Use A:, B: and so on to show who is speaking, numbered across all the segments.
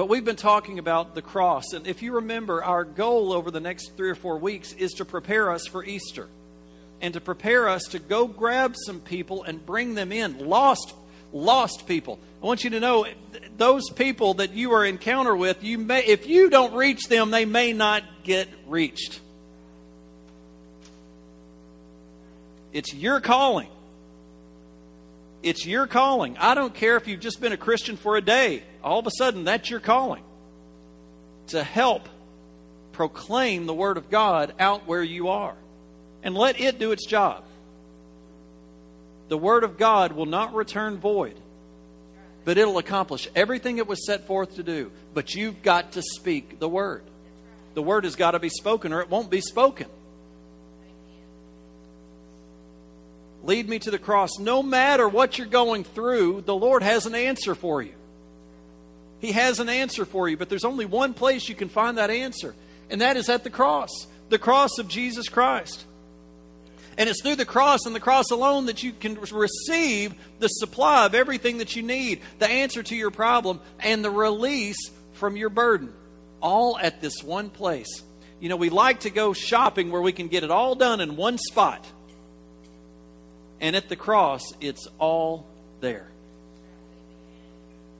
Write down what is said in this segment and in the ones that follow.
A: But we've been talking about the cross. And if you remember, our goal over the next three or four weeks is to prepare us for Easter and to prepare us to go grab some people and bring them in. Lost, lost people. I want you to know those people that you are encounter with, you may, if you don't reach them, they may not get reached. It's your calling. It's your calling. I don't care if you've just been a Christian for a day. All of a sudden, that's your calling. To help proclaim the Word of God out where you are. And let it do its job. The Word of God will not return void, but it'll accomplish everything it was set forth to do. But you've got to speak the Word. The Word has got to be spoken, or it won't be spoken. Lead me to the cross. No matter what you're going through, the Lord has an answer for you. He has an answer for you, but there's only one place you can find that answer, and that is at the cross the cross of Jesus Christ. And it's through the cross and the cross alone that you can receive the supply of everything that you need, the answer to your problem, and the release from your burden. All at this one place. You know, we like to go shopping where we can get it all done in one spot. And at the cross, it's all there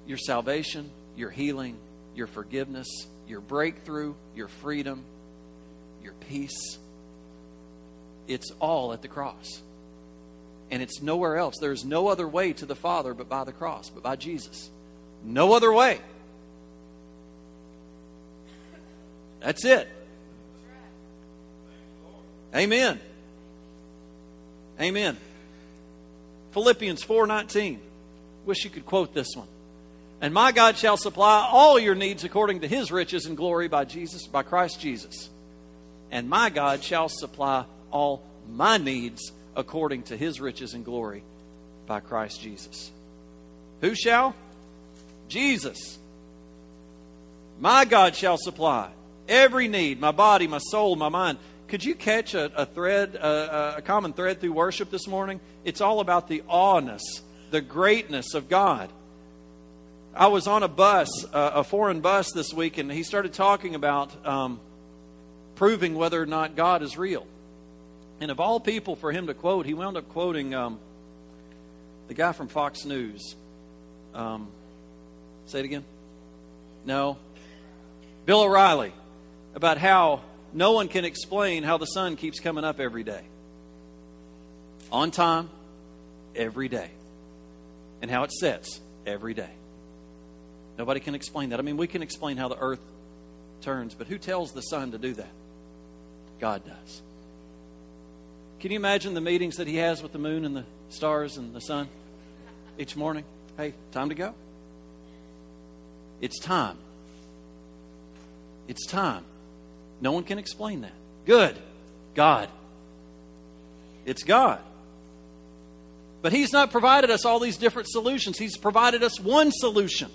A: your salvation, your healing, your forgiveness, your breakthrough, your freedom, your peace. It's all at the cross. And it's nowhere else. There's no other way to the Father but by the cross, but by Jesus. No other way. That's it. Amen. Amen. Philippians 4:19. Wish you could quote this one. And my God shall supply all your needs according to his riches and glory by Jesus by Christ Jesus. And my God shall supply all my needs according to his riches and glory by Christ Jesus. Who shall? Jesus. My God shall supply every need, my body, my soul, my mind. Could you catch a, a thread, a, a common thread through worship this morning? It's all about the awness, the greatness of God. I was on a bus, uh, a foreign bus this week, and he started talking about um, proving whether or not God is real. And of all people for him to quote, he wound up quoting um, the guy from Fox News. Um, say it again. No. Bill O'Reilly about how no one can explain how the sun keeps coming up every day. On time, every day. And how it sets every day. Nobody can explain that. I mean, we can explain how the earth turns, but who tells the sun to do that? God does. Can you imagine the meetings that he has with the moon and the stars and the sun each morning? Hey, time to go. It's time. It's time. No one can explain that. Good. God. It's God. But He's not provided us all these different solutions. He's provided us one solution.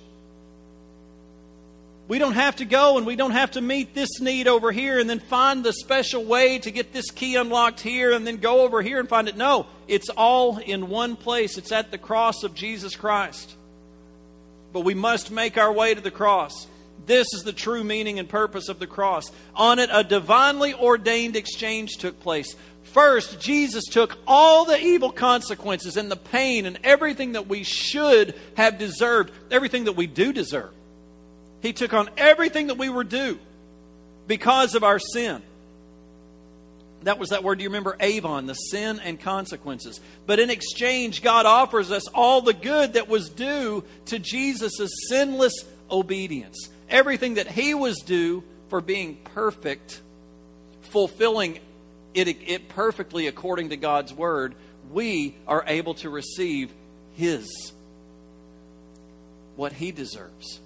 A: We don't have to go and we don't have to meet this need over here and then find the special way to get this key unlocked here and then go over here and find it. No, it's all in one place. It's at the cross of Jesus Christ. But we must make our way to the cross. This is the true meaning and purpose of the cross. On it, a divinely ordained exchange took place. First, Jesus took all the evil consequences and the pain and everything that we should have deserved, everything that we do deserve. He took on everything that we were due because of our sin. That was that word, do you remember? Avon, the sin and consequences. But in exchange, God offers us all the good that was due to Jesus' sinless obedience everything that he was due for being perfect, fulfilling it, it perfectly according to God's word, we are able to receive his, what he deserves.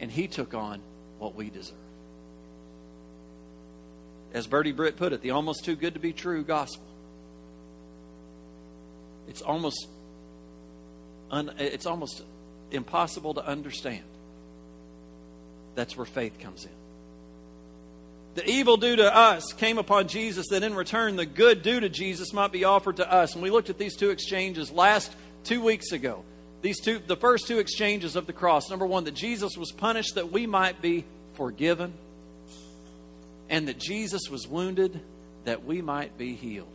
A: And he took on what we deserve. As Bertie Britt put it, the almost too good to be true gospel. It's almost un, it's almost impossible to understand. That's where faith comes in. The evil due to us came upon Jesus, that in return, the good due to Jesus might be offered to us. And we looked at these two exchanges last two weeks ago. These two, the first two exchanges of the cross. Number one, that Jesus was punished that we might be forgiven, and that Jesus was wounded that we might be healed.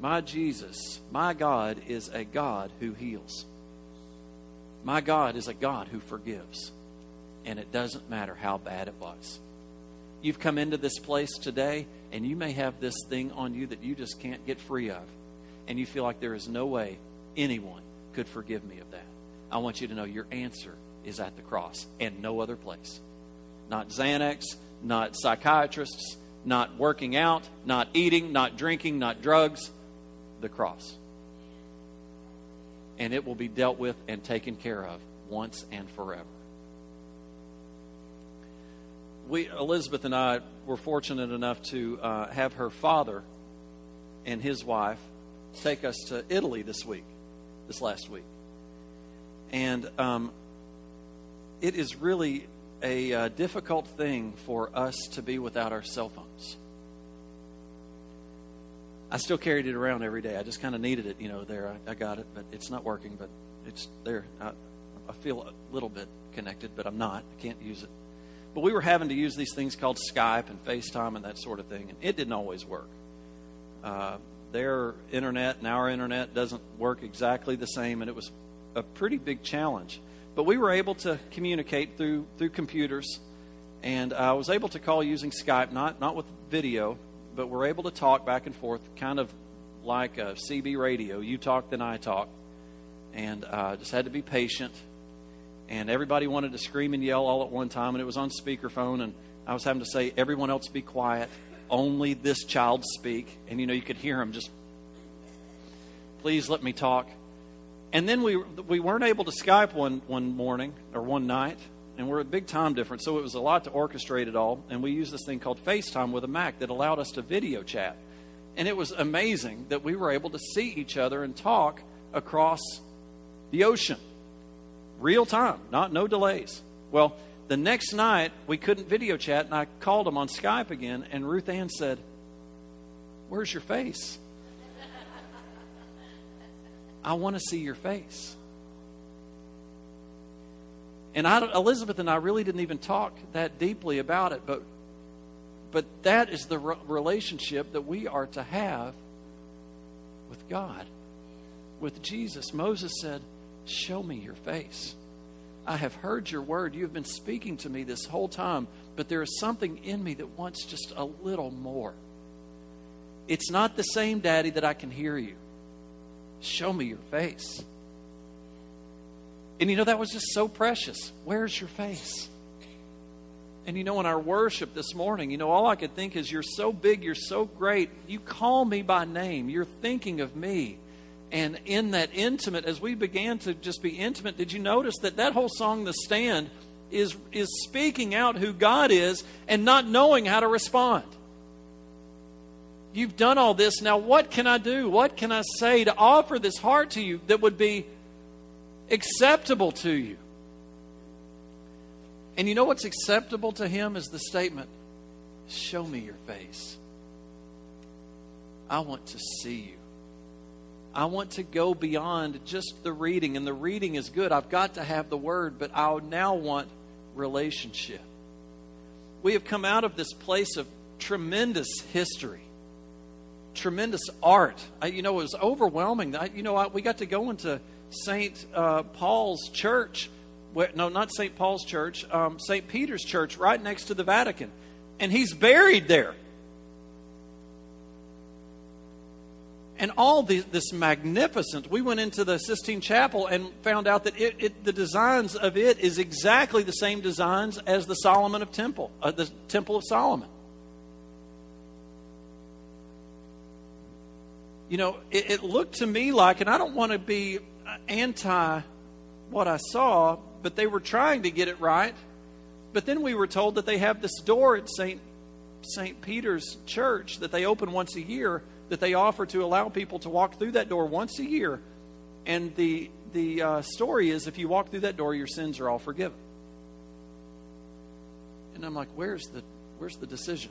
A: My Jesus, my God, is a God who heals. My God is a God who forgives. And it doesn't matter how bad it was. You've come into this place today, and you may have this thing on you that you just can't get free of. And you feel like there is no way anyone could forgive me of that. I want you to know your answer is at the cross and no other place. Not Xanax, not psychiatrists, not working out, not eating, not drinking, not drugs, the cross. And it will be dealt with and taken care of once and forever. We, Elizabeth and I were fortunate enough to uh, have her father and his wife take us to Italy this week, this last week. And um, it is really a uh, difficult thing for us to be without our cell phones. I still carried it around every day. I just kind of needed it, you know. There, I, I, got it, but it's not working. But it's there. I, I feel a little bit connected, but I'm not. I can't use it. But we were having to use these things called Skype and FaceTime and that sort of thing, and it didn't always work. Uh, their internet and our internet doesn't work exactly the same, and it was a pretty big challenge. But we were able to communicate through through computers, and I was able to call using Skype, not not with video, but we're able to talk back and forth, kind of like a CB radio. You talk, then I talk, and uh, just had to be patient. And everybody wanted to scream and yell all at one time, and it was on speakerphone, and I was having to say, "Everyone else, be quiet. Only this child speak." And you know, you could hear him just, "Please let me talk." And then we we weren't able to Skype one one morning or one night and we're a big time difference, so it was a lot to orchestrate it all. And we used this thing called FaceTime with a Mac that allowed us to video chat. And it was amazing that we were able to see each other and talk across the ocean, real time, not no delays. Well, the next night we couldn't video chat, and I called him on Skype again, and Ruth Ann said, "Where's your face? I want to see your face." And I, Elizabeth and I really didn't even talk that deeply about it, but but that is the re- relationship that we are to have with God, with Jesus. Moses said, "Show me your face. I have heard your word. You have been speaking to me this whole time, but there is something in me that wants just a little more. It's not the same, Daddy, that I can hear you. Show me your face." And you know, that was just so precious. Where's your face? And you know, in our worship this morning, you know, all I could think is, You're so big, you're so great. You call me by name, you're thinking of me. And in that intimate, as we began to just be intimate, did you notice that that whole song, The Stand, is, is speaking out who God is and not knowing how to respond? You've done all this. Now, what can I do? What can I say to offer this heart to you that would be acceptable to you. And you know what's acceptable to him is the statement Show me your face. I want to see you. I want to go beyond just the reading, and the reading is good. I've got to have the word, but I now want relationship. We have come out of this place of tremendous history, tremendous art. I, you know, it was overwhelming. I, you know, I, we got to go into St. Uh, Paul's Church. No, not St. Paul's Church, um, St. Peter's Church, right next to the Vatican. And he's buried there. And all the, this magnificent, we went into the Sistine Chapel and found out that it, it, the designs of it is exactly the same designs as the Solomon of Temple, uh, the Temple of Solomon. You know, it, it looked to me like, and I don't want to be anti what I saw, but they were trying to get it right. But then we were told that they have this door at St. St. Peter's Church that they open once a year that they offer to allow people to walk through that door once a year. And the the uh, story is if you walk through that door, your sins are all forgiven. And I'm like, where's the where's the decision?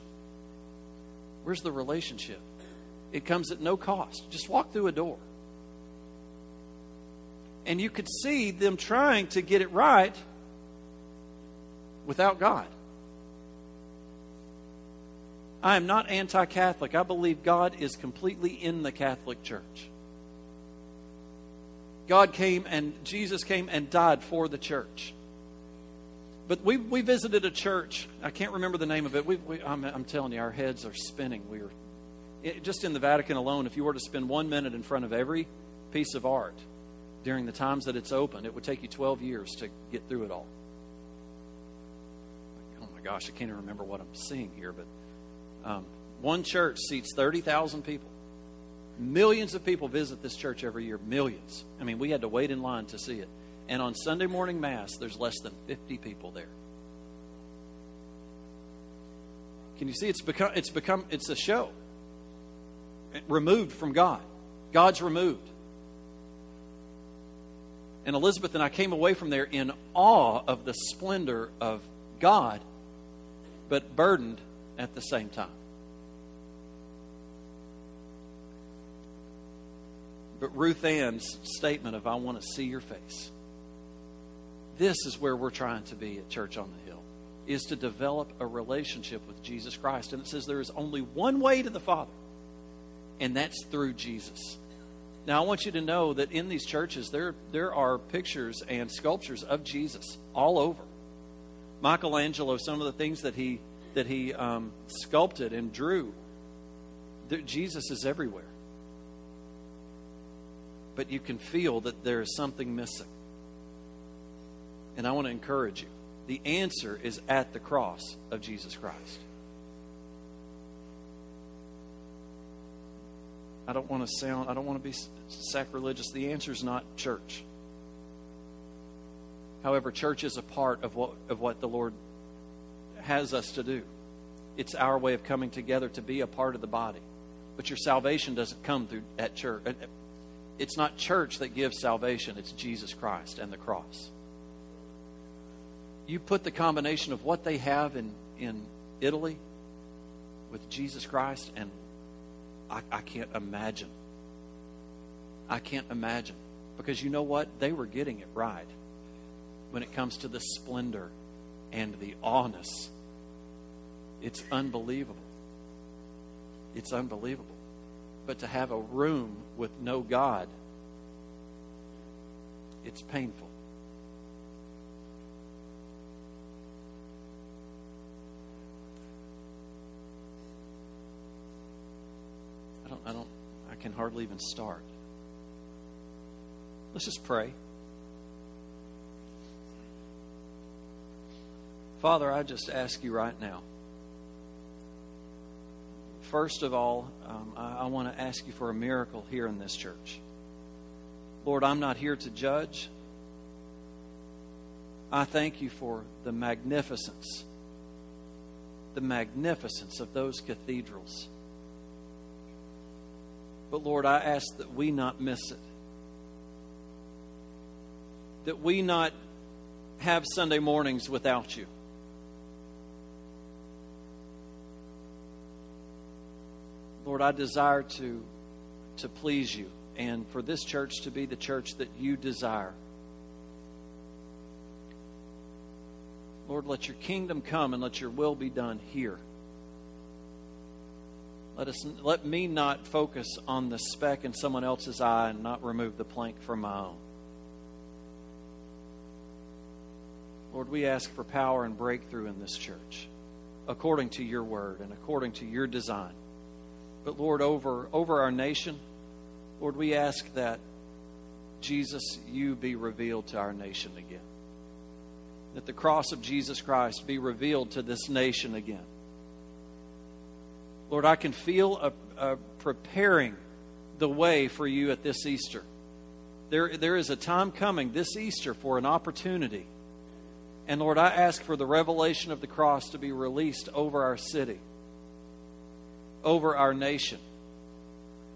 A: Where's the relationship? It comes at no cost. Just walk through a door. And you could see them trying to get it right without God. I am not anti Catholic. I believe God is completely in the Catholic Church. God came and Jesus came and died for the church. But we, we visited a church. I can't remember the name of it. We, we, I'm, I'm telling you, our heads are spinning. We were it, just in the Vatican alone. If you were to spend one minute in front of every piece of art during the times that it's open, it would take you 12 years to get through it all. Oh my gosh, I can't even remember what I'm seeing here, but um, one church seats 30,000 people. Millions of people visit this church every year. Millions. I mean, we had to wait in line to see it. And on Sunday morning Mass, there's less than 50 people there. Can you see? It's become, it's become, it's a show. Removed from God. God's removed. And Elizabeth and I came away from there in awe of the splendor of God, but burdened at the same time. But Ruth Ann's statement of, I want to see your face. This is where we're trying to be at Church on the Hill, is to develop a relationship with Jesus Christ. And it says there is only one way to the Father, and that's through Jesus. Now, I want you to know that in these churches, there, there are pictures and sculptures of Jesus all over. Michelangelo, some of the things that he, that he um, sculpted and drew, Jesus is everywhere but you can feel that there is something missing. And I want to encourage you. The answer is at the cross of Jesus Christ. I don't want to sound, I don't want to be sacrilegious. The answer is not church. However, church is a part of what, of what the Lord has us to do. It's our way of coming together to be a part of the body. But your salvation doesn't come through at church uh, uh, it's not church that gives salvation, it's Jesus Christ and the cross. You put the combination of what they have in, in Italy with Jesus Christ, and I, I can't imagine. I can't imagine. Because you know what? They were getting it right when it comes to the splendor and the awness. It's unbelievable. It's unbelievable but to have a room with no God, it's painful. I don't, I don't, I can hardly even start. Let's just pray. Father, I just ask you right now first of all, um, I, I want to ask you for a miracle here in this church. Lord, I'm not here to judge. I thank you for the magnificence, the magnificence of those cathedrals. But Lord, I ask that we not miss it. That we not have Sunday mornings without you. Lord, I desire to, to please you and for this church to be the church that you desire. Lord, let your kingdom come and let your will be done here. Let, us, let me not focus on the speck in someone else's eye and not remove the plank from my own. Lord, we ask for power and breakthrough in this church according to your word and according to your design. But Lord, over, over our nation, Lord, we ask that Jesus, you be revealed to our nation again. That the cross of Jesus Christ be revealed to this nation again. Lord, I can feel a, a preparing the way for you at this Easter. There, there is a time coming this Easter for an opportunity. And Lord, I ask for the revelation of the cross to be released over our city over our nation.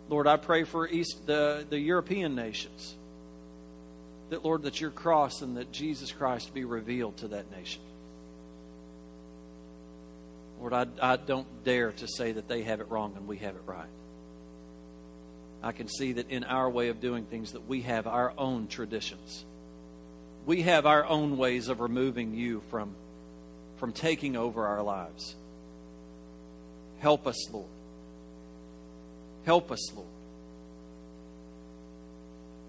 A: Lord, I pray for East, the, the European nations. That, Lord, that your cross and that Jesus Christ be revealed to that nation. Lord, I, I don't dare to say that they have it wrong and we have it right. I can see that in our way of doing things that we have our own traditions. We have our own ways of removing you from, from taking over our lives. Help us, Lord. Help us, Lord.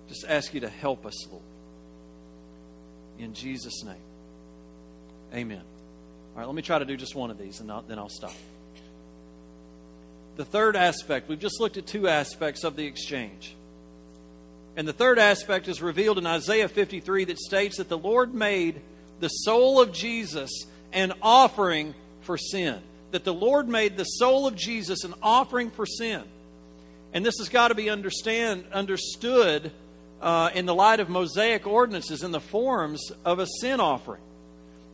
A: Just ask you to help us, Lord. In Jesus' name. Amen. All right, let me try to do just one of these and I'll, then I'll stop. The third aspect, we've just looked at two aspects of the exchange. And the third aspect is revealed in Isaiah 53 that states that the Lord made the soul of Jesus an offering for sin. That the Lord made the soul of Jesus an offering for sin. And this has got to be understand, understood uh, in the light of Mosaic ordinances in the forms of a sin offering.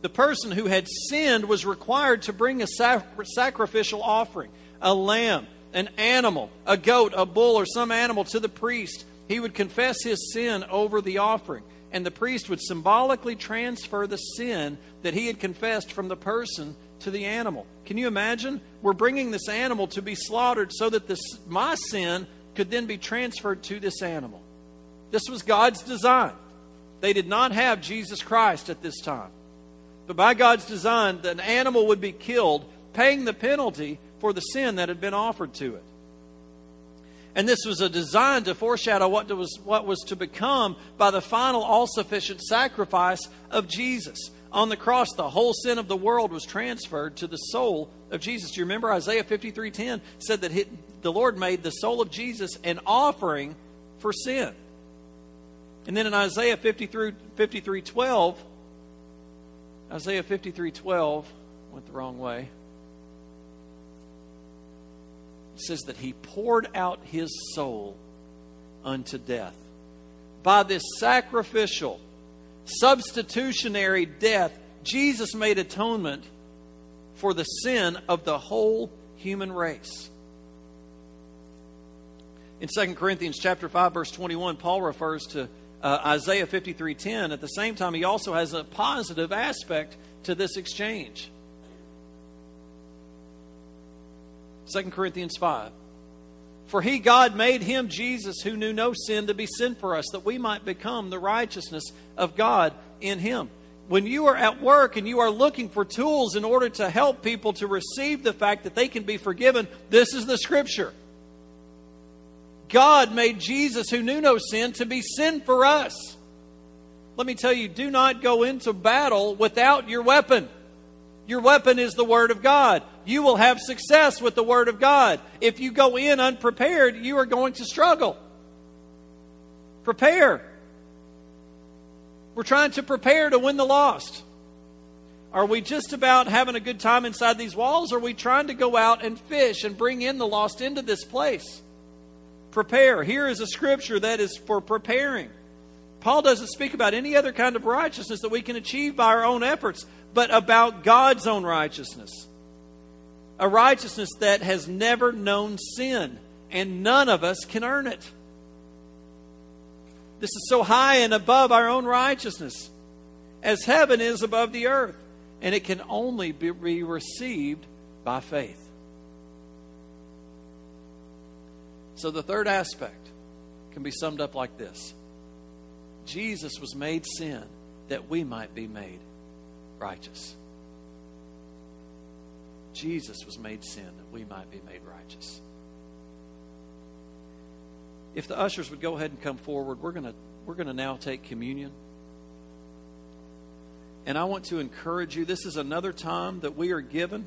A: The person who had sinned was required to bring a sac- sacrificial offering a lamb, an animal, a goat, a bull, or some animal to the priest. He would confess his sin over the offering, and the priest would symbolically transfer the sin that he had confessed from the person to the animal. Can you imagine? We're bringing this animal to be slaughtered so that this, my sin could then be transferred to this animal. This was God's design. They did not have Jesus Christ at this time. But by God's design, an animal would be killed, paying the penalty for the sin that had been offered to it. And this was a design to foreshadow what was, what was to become by the final all sufficient sacrifice of Jesus. On the cross, the whole sin of the world was transferred to the soul of Jesus. Do you remember Isaiah 53:10 said that the Lord made the soul of Jesus an offering for sin. And then in Isaiah 53, 53 12, Isaiah 53 12 went the wrong way. It says that he poured out his soul unto death. By this sacrificial, substitutionary death, Jesus made atonement for the sin of the whole human race. In 2 Corinthians chapter 5 verse 21, Paul refers to uh, Isaiah 53:10. At the same time, he also has a positive aspect to this exchange. 2 Corinthians 5. For he, God, made him, Jesus, who knew no sin, to be sin for us, that we might become the righteousness of God in him. When you are at work and you are looking for tools in order to help people to receive the fact that they can be forgiven, this is the scripture. God made Jesus, who knew no sin, to be sin for us. Let me tell you, do not go into battle without your weapon. Your weapon is the Word of God. You will have success with the Word of God. If you go in unprepared, you are going to struggle. Prepare. We're trying to prepare to win the lost. Are we just about having a good time inside these walls? Or are we trying to go out and fish and bring in the lost into this place? Prepare. Here is a scripture that is for preparing. Paul doesn't speak about any other kind of righteousness that we can achieve by our own efforts, but about God's own righteousness. A righteousness that has never known sin, and none of us can earn it. This is so high and above our own righteousness, as heaven is above the earth, and it can only be received by faith. So the third aspect can be summed up like this Jesus was made sin that we might be made righteous. Jesus was made sin that we might be made righteous. If the ushers would go ahead and come forward, we're going to we're going to now take communion. And I want to encourage you this is another time that we are given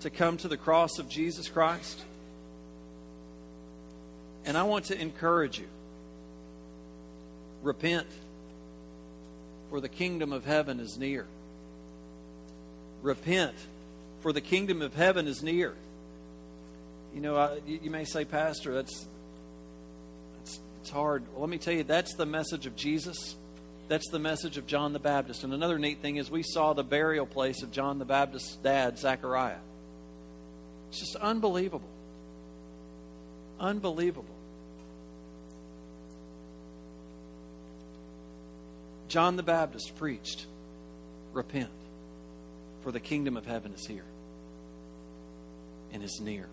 A: to come to the cross of Jesus Christ. And I want to encourage you repent, for the kingdom of heaven is near. Repent, for the kingdom of heaven is near. You know, I, you may say, Pastor, that's, that's it's hard. Well, let me tell you, that's the message of Jesus. That's the message of John the Baptist. And another neat thing is we saw the burial place of John the Baptist's dad, Zechariah. It's just unbelievable. Unbelievable. John the Baptist preached, Repent, for the kingdom of heaven is here and is near.